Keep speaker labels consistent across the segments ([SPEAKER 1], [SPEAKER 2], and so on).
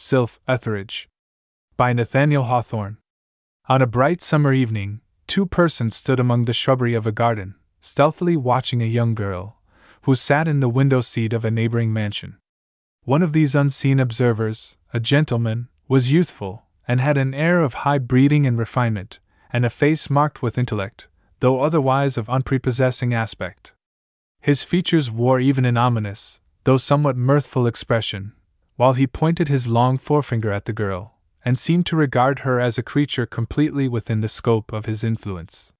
[SPEAKER 1] Sylph Etherege. By Nathaniel Hawthorne. On a bright summer evening, two persons stood among the shrubbery of a garden, stealthily watching a young girl, who sat in the window seat of a neighboring mansion. One of these unseen observers, a gentleman, was youthful, and had an air of high breeding and refinement, and a face marked with intellect, though otherwise of unprepossessing aspect. His features wore even an ominous, though somewhat mirthful expression, while he pointed his long forefinger at the girl, and seemed to regard her as a creature completely within the scope of his influence.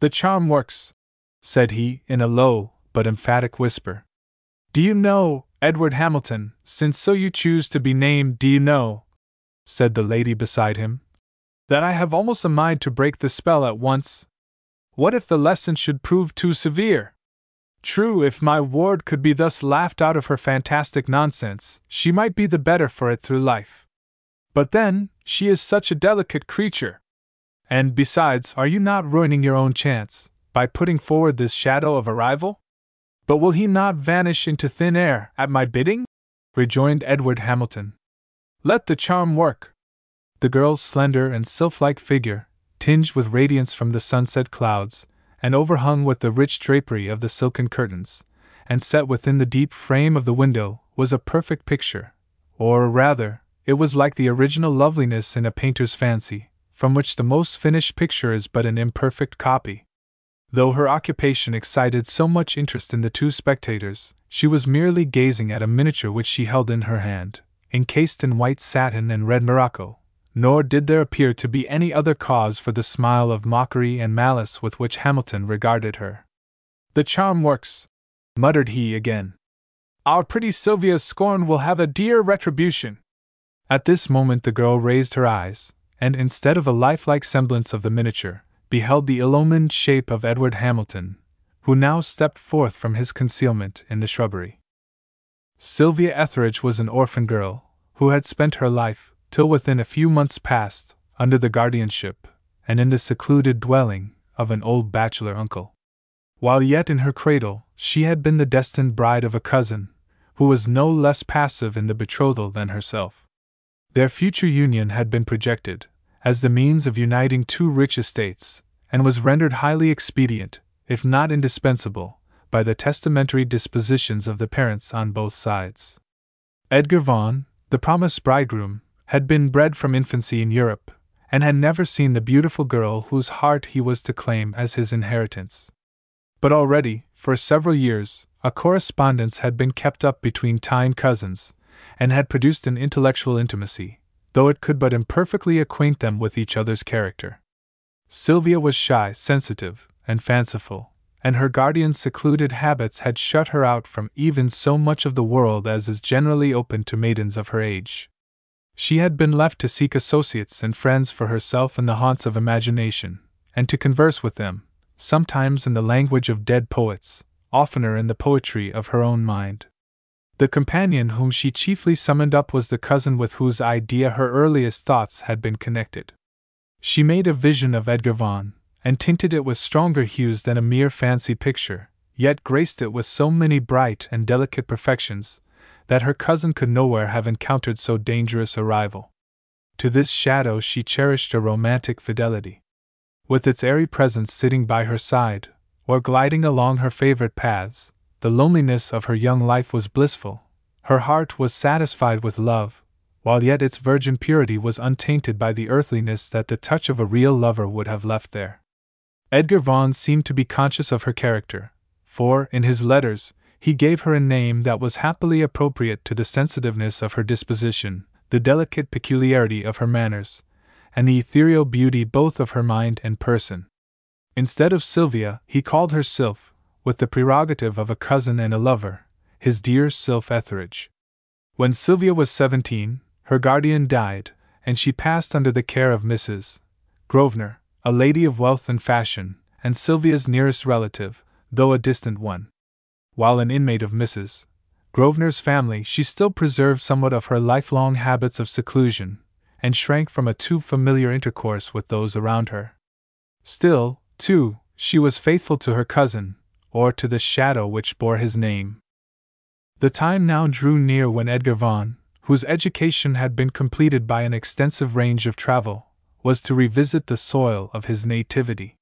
[SPEAKER 1] The charm works, said he, in a low but emphatic whisper. Do you know, Edward Hamilton, since so you choose to be named, do you know, said the lady beside him, that I have almost a mind to break the spell at once? What if the lesson should prove too severe? True, if my ward could be thus laughed out of her fantastic nonsense, she might be the better for it through life. But then, she is such a delicate creature. And besides, are you not ruining your own chance by putting forward this shadow of a rival? But will he not vanish into thin air at my bidding? rejoined Edward Hamilton. Let the charm work. The girl's slender and sylph like figure, tinged with radiance from the sunset clouds, and overhung with the rich drapery of the silken curtains, and set within the deep frame of the window, was a perfect picture, or rather, it was like the original loveliness in a painter's fancy, from which the most finished picture is but an imperfect copy. Though her occupation excited so much interest in the two spectators, she was merely gazing at a miniature which she held in her hand, encased in white satin and red morocco, nor did there appear to be any other cause for the smile of mockery and malice with which Hamilton regarded her. The charm works, muttered he again. Our pretty Sylvia's scorn will have a dear retribution. At this moment the girl raised her eyes, and instead of a lifelike semblance of the miniature, beheld the illumined shape of Edward Hamilton, who now stepped forth from his concealment in the shrubbery. Sylvia Etherege was an orphan girl, who had spent her life, till within a few months past, under the guardianship, and in the secluded dwelling, of an old bachelor uncle. While yet in her cradle, she had been the destined bride of a cousin, who was no less passive in the betrothal than herself. Their future union had been projected, as the means of uniting two rich estates, and was rendered highly expedient, if not indispensable, by the testamentary dispositions of the parents on both sides. Edgar Vaughan, the promised bridegroom, had been bred from infancy in Europe, and had never seen the beautiful girl whose heart he was to claim as his inheritance. But already, for several years, a correspondence had been kept up between Tyne cousins, and had produced an intellectual intimacy, though it could but imperfectly acquaint them with each other's character. Sylvia was shy, sensitive, and fanciful, and her guardian's secluded habits had shut her out from even so much of the world as is generally open to maidens of her age. She had been left to seek associates and friends for herself in the haunts of imagination, and to converse with them, sometimes in the language of dead poets, oftener in the poetry of her own mind. The companion whom she chiefly summoned up was the cousin with whose idea her earliest thoughts had been connected. She made a vision of Edgar Vaughan, and tinted it with stronger hues than a mere fancy picture, yet graced it with so many bright and delicate perfections that her cousin could nowhere have encountered so dangerous a rival. To this shadow she cherished a romantic fidelity. With its airy presence sitting by her side, or gliding along her favorite paths, the loneliness of her young life was blissful. Her heart was satisfied with love, while yet its virgin purity was untainted by the earthliness that the touch of a real lover would have left there. Edgar Vaughan seemed to be conscious of her character, for, in his letters, he gave her a name that was happily appropriate to the sensitiveness of her disposition, the delicate peculiarity of her manners, and the ethereal beauty both of her mind and person. Instead of Sylvia, he called her Sylph, with the prerogative of a cousin and a lover, his dear Sylph Etherege. When Sylvia was seventeen, her guardian died, and she passed under the care of Mrs. Grosvenor, a lady of wealth and fashion, and Sylvia's nearest relative, though a distant one while an inmate of Mrs. Grosvenor's family, she still preserved somewhat of her lifelong habits of seclusion, and shrank from a too familiar intercourse with those around her. Still, too, she was faithful to her cousin, or to the shadow which bore his name. The time now drew near when Edgar Vaughan, whose education had been completed by an extensive range of travel, was to revisit the soil of his nativity.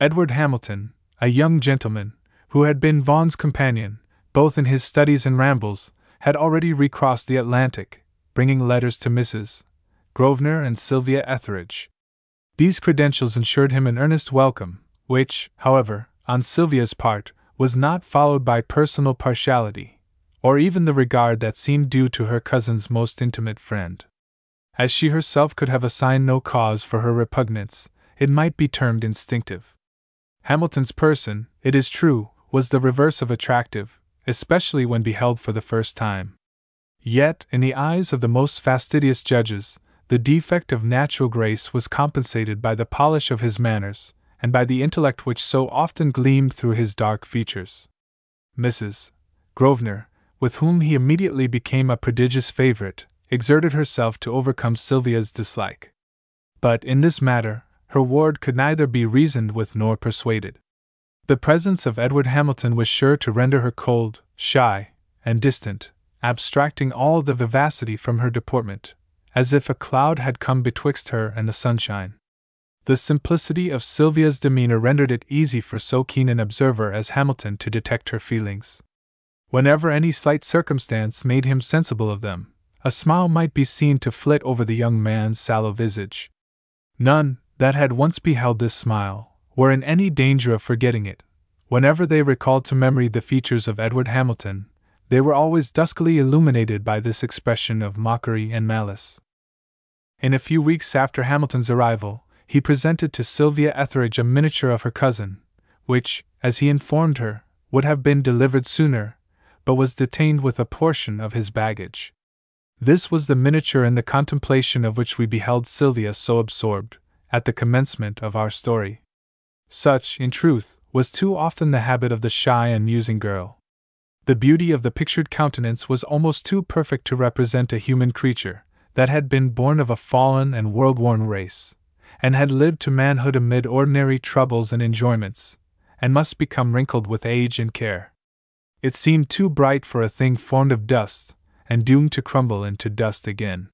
[SPEAKER 1] Edward Hamilton, a young gentleman, who had been Vaughan's companion, both in his studies and rambles, had already recrossed the Atlantic, bringing letters to Mrs. Grosvenor and Sylvia Etherege. These credentials ensured him an earnest welcome, which, however, on Sylvia's part, was not followed by personal partiality, or even the regard that seemed due to her cousin's most intimate friend. As she herself could have assigned no cause for her repugnance, it might be termed instinctive. Hamilton's person, it is true, was the reverse of attractive, especially when beheld for the first time. Yet, in the eyes of the most fastidious judges, the defect of natural grace was compensated by the polish of his manners, and by the intellect which so often gleamed through his dark features. Mrs. Grosvenor, with whom he immediately became a prodigious favorite, exerted herself to overcome Sylvia's dislike. But in this matter, her ward could neither be reasoned with nor persuaded. The presence of Edward Hamilton was sure to render her cold, shy, and distant, abstracting all the vivacity from her deportment, as if a cloud had come betwixt her and the sunshine. The simplicity of Sylvia's demeanor rendered it easy for so keen an observer as Hamilton to detect her feelings. Whenever any slight circumstance made him sensible of them, a smile might be seen to flit over the young man's sallow visage. None, that had once beheld this smile, were in any danger of forgetting it. Whenever they recalled to memory the features of Edward Hamilton, they were always duskily illuminated by this expression of mockery and malice. In a few weeks after Hamilton's arrival, he presented to Sylvia Etherege a miniature of her cousin, which, as he informed her, would have been delivered sooner, but was detained with a portion of his baggage. This was the miniature in the contemplation of which we beheld Sylvia so absorbed, at the commencement of our story. Such, in truth, was too often the habit of the shy and musing girl. The beauty of the pictured countenance was almost too perfect to represent a human creature, that had been born of a fallen and world worn race and had lived to manhood amid ordinary troubles and enjoyments, and must become wrinkled with age and care. It seemed too bright for a thing formed of dust, and doomed to crumble into dust again.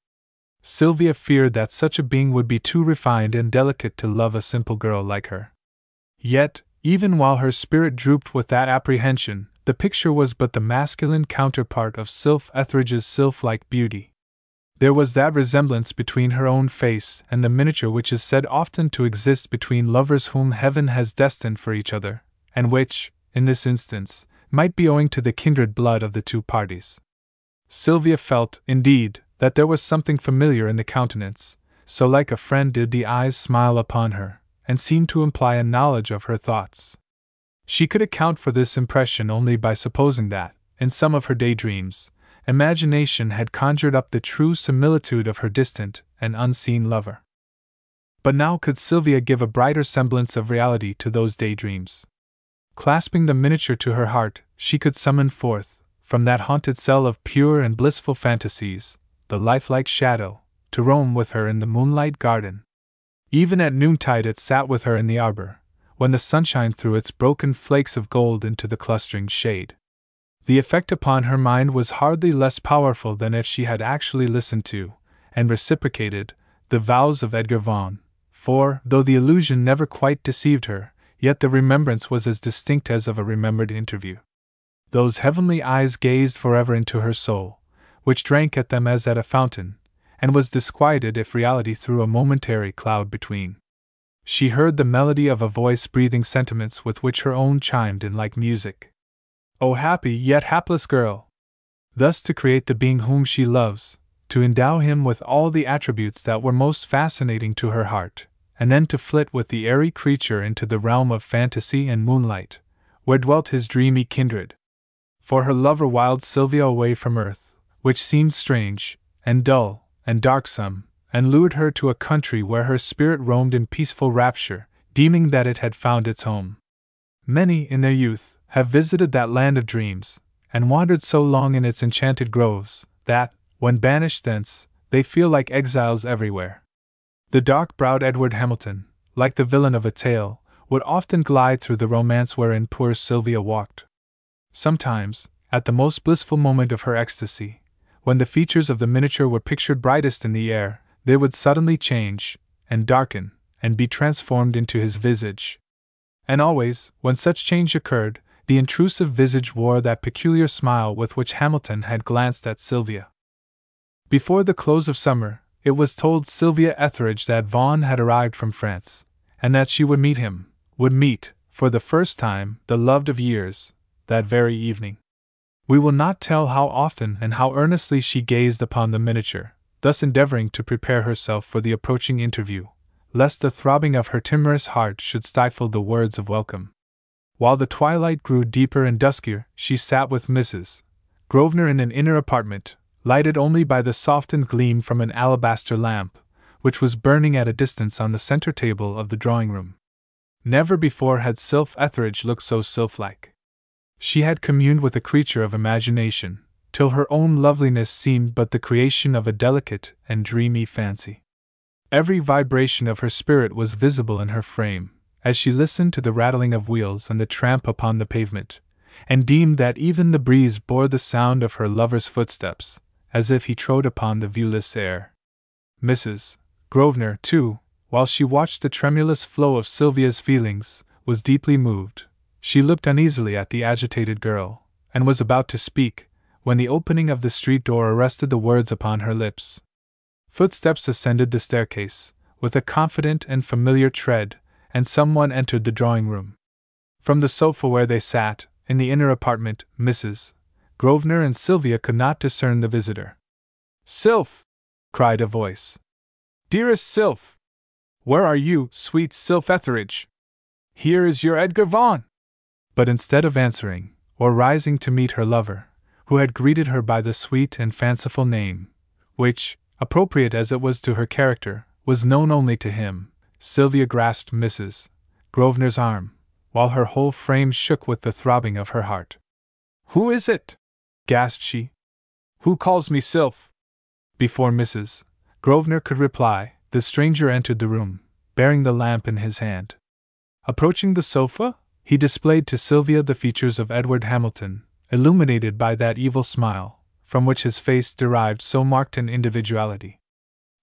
[SPEAKER 1] Sylvia feared that such a being would be too refined and delicate to love a simple girl like her. Yet, even while her spirit drooped with that apprehension, the picture was but the masculine counterpart of Sylph Etherege's sylph like beauty. There was that resemblance between her own face and the miniature which is said often to exist between lovers whom Heaven has destined for each other, and which, in this instance, might be owing to the kindred blood of the two parties. Sylvia felt, indeed, that there was something familiar in the countenance, so like a friend did the eyes smile upon her, and seemed to imply a knowledge of her thoughts. She could account for this impression only by supposing that, in some of her daydreams, imagination had conjured up the true similitude of her distant and unseen lover. But now could Sylvia give a brighter semblance of reality to those daydreams? Clasping the miniature to her heart, she could summon forth, from that haunted cell of pure and blissful fantasies, the lifelike shadow, to roam with her in the moonlight garden. Even at noontide it sat with her in the arbor, when the sunshine threw its broken flakes of gold into the clustering shade the effect upon her mind was hardly less powerful than if she had actually listened to, and reciprocated, the vows of Edgar Vaughan. For, though the illusion never quite deceived her, yet the remembrance was as distinct as of a remembered interview. Those heavenly eyes gazed forever into her soul, which drank at them as at a fountain, and was disquieted if reality threw a momentary cloud between. She heard the melody of a voice breathing sentiments with which her own chimed in like music. O happy yet hapless girl! Thus to create the being whom she loves, to endow him with all the attributes that were most fascinating to her heart, and then to flit with the airy creature into the realm of fantasy and moonlight, where dwelt his dreamy kindred. For her lover wiled Sylvia away from earth, which seemed strange, and dull, and darksome, and lured her to a country where her spirit roamed in peaceful rapture, deeming that it had found its home. Many, in their youth, have visited that land of dreams, and wandered so long in its enchanted groves, that, when banished thence, they feel like exiles everywhere. The dark browed Edward Hamilton, like the villain of a tale, would often glide through the romance wherein poor Sylvia walked. Sometimes, at the most blissful moment of her ecstasy, when the features of the miniature were pictured brightest in the air, they would suddenly change, and darken, and be transformed into his visage. And always, when such change occurred, the intrusive visage wore that peculiar smile with which Hamilton had glanced at Sylvia. Before the close of summer, it was told Sylvia Etherege that Vaughan had arrived from France, and that she would meet him, would meet, for the first time, the loved of years, that very evening. We will not tell how often and how earnestly she gazed upon the miniature, thus endeavoring to prepare herself for the approaching interview, lest the throbbing of her timorous heart should stifle the words of welcome. While the twilight grew deeper and duskier, she sat with Mrs. Grosvenor in an inner apartment, lighted only by the softened gleam from an alabaster lamp, which was burning at a distance on the center table of the drawing room. Never before had Sylph Etherege looked so sylph like. She had communed with a creature of imagination, till her own loveliness seemed but the creation of a delicate and dreamy fancy. Every vibration of her spirit was visible in her frame, as she listened to the rattling of wheels and the tramp upon the pavement, and deemed that even the breeze bore the sound of her lover's footsteps, as if he trode upon the viewless air. Mrs. Grosvenor, too, while she watched the tremulous flow of Sylvia's feelings, was deeply moved. She looked uneasily at the agitated girl, and was about to speak, when the opening of the street door arrested the words upon her lips. Footsteps ascended the staircase, with a confident and familiar tread, and someone entered the drawing room. From the sofa where they sat, in the inner apartment, Mrs. Grosvenor and Sylvia could not discern the visitor. Sylph! cried a voice. Dearest Sylph! Where are you, sweet Sylph Etherege? Here is your Edgar Vaughan! But instead of answering, or rising to meet her lover, who had greeted her by the sweet and fanciful name, which, appropriate as it was to her character, was known only to him, Sylvia grasped Mrs. Grosvenor's arm, while her whole frame shook with the throbbing of her heart. Who is it? gasped she. Who calls me Sylph? Before Mrs. Grosvenor could reply, the stranger entered the room, bearing the lamp in his hand. Approaching the sofa, he displayed to Sylvia the features of Edward Hamilton, illuminated by that evil smile, from which his face derived so marked an individuality.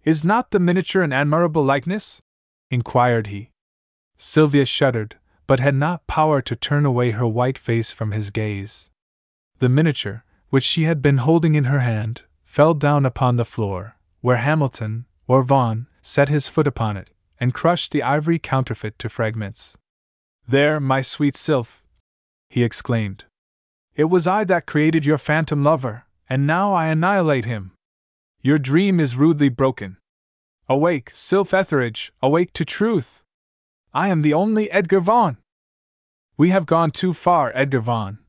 [SPEAKER 1] Is not the miniature an admirable likeness? inquired he. Sylvia shuddered, but had not power to turn away her white face from his gaze. The miniature, which she had been holding in her hand, fell down upon the floor, where Hamilton, or Vaughan, set his foot upon it, and crushed the ivory counterfeit to fragments. There, my sweet Sylph! he exclaimed. It was I that created your phantom lover, and now I annihilate him. Your dream is rudely broken. Awake, Sylph Etherege, awake to truth! I am the only Edgar Vaughan! We have gone too far, Edgar Vaughan,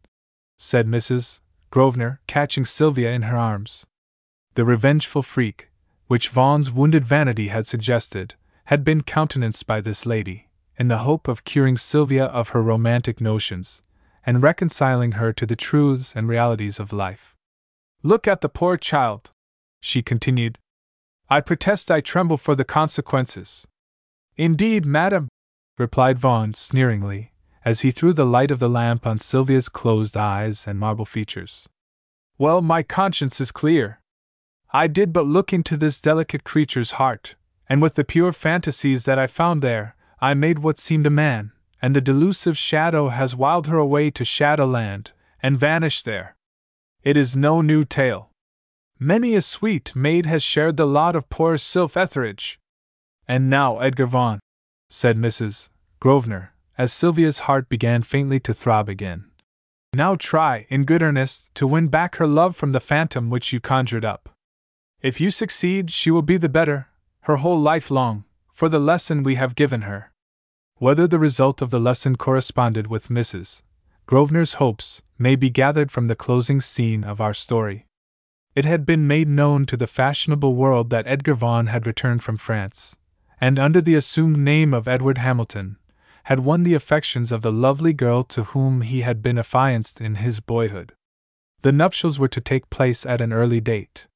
[SPEAKER 1] said Mrs. Grosvenor, catching Sylvia in her arms. The revengeful freak, which Vaughan's wounded vanity had suggested, had been countenanced by this lady, in the hope of curing Sylvia of her romantic notions, and reconciling her to the truths and realities of life. Look at the poor child, she continued. I protest I tremble for the consequences. Indeed, madam, replied Vaughan sneeringly, as he threw the light of the lamp on Sylvia's closed eyes and marble features. Well, my conscience is clear. I did but look into this delicate creature's heart, and with the pure fantasies that I found there, I made what seemed a man, and the delusive shadow has wiled her away to Shadowland, and vanished there. It is no new tale. Many a sweet maid has shared the lot of poor Sylph Etherege. And now, Edgar Vaughan, said Mrs. Grosvenor, as Sylvia's heart began faintly to throb again. Now try, in good earnest, to win back her love from the phantom which you conjured up. If you succeed, she will be the better, her whole life long, for the lesson we have given her. Whether the result of the lesson corresponded with Mrs. Grosvenor's hopes may be gathered from the closing scene of our story. It had been made known to the fashionable world that Edgar Vaughan had returned from France, and under the assumed name of Edward Hamilton, had won the affections of the lovely girl to whom he had been affianced in his boyhood. The nuptials were to take place at an early date.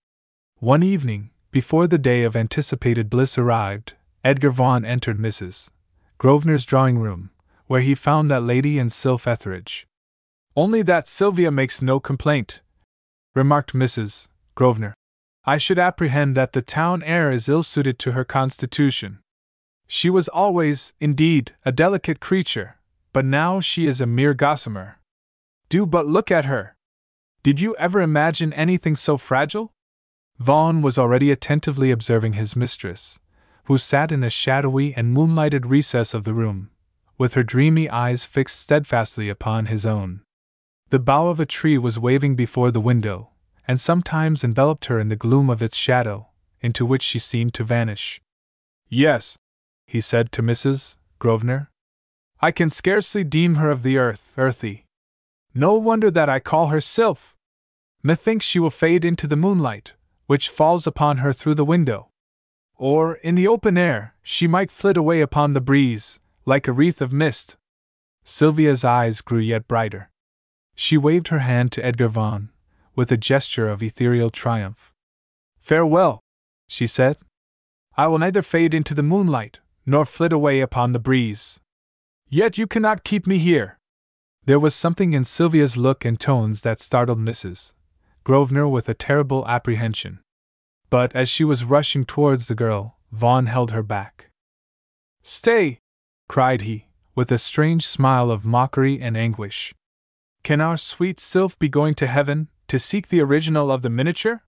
[SPEAKER 1] One evening, before the day of anticipated bliss arrived, Edgar Vaughan entered Mrs. Grosvenor's drawing room, where he found that lady and Sylph Etherege. Only that Sylvia makes no complaint, remarked Mrs. Grosvenor. I should apprehend that the town air is ill suited to her constitution. She was always, indeed, a delicate creature, but now she is a mere gossamer. Do but look at her! Did you ever imagine anything so fragile? Vaughan was already attentively observing his mistress, who sat in a shadowy and moonlighted recess of the room, with her dreamy eyes fixed steadfastly upon his own. The bough of a tree was waving before the window, and sometimes enveloped her in the gloom of its shadow, into which she seemed to vanish. Yes, he said to Mrs. Grosvenor. I can scarcely deem her of the earth, earthy. No wonder that I call her sylph. Methinks she will fade into the moonlight, which falls upon her through the window. Or, in the open air, she might flit away upon the breeze, like a wreath of mist. Sylvia's eyes grew yet brighter. She waved her hand to Edgar Vaughan, with a gesture of ethereal triumph. Farewell, she said. I will neither fade into the moonlight, nor flit away upon the breeze. Yet you cannot keep me here. There was something in Sylvia's look and tones that startled Mrs. Grosvenor with a terrible apprehension. But as she was rushing towards the girl, Vaughan held her back. Stay! cried he, with a strange smile of mockery and anguish. Can our sweet sylph be going to heaven, to seek the original of the miniature?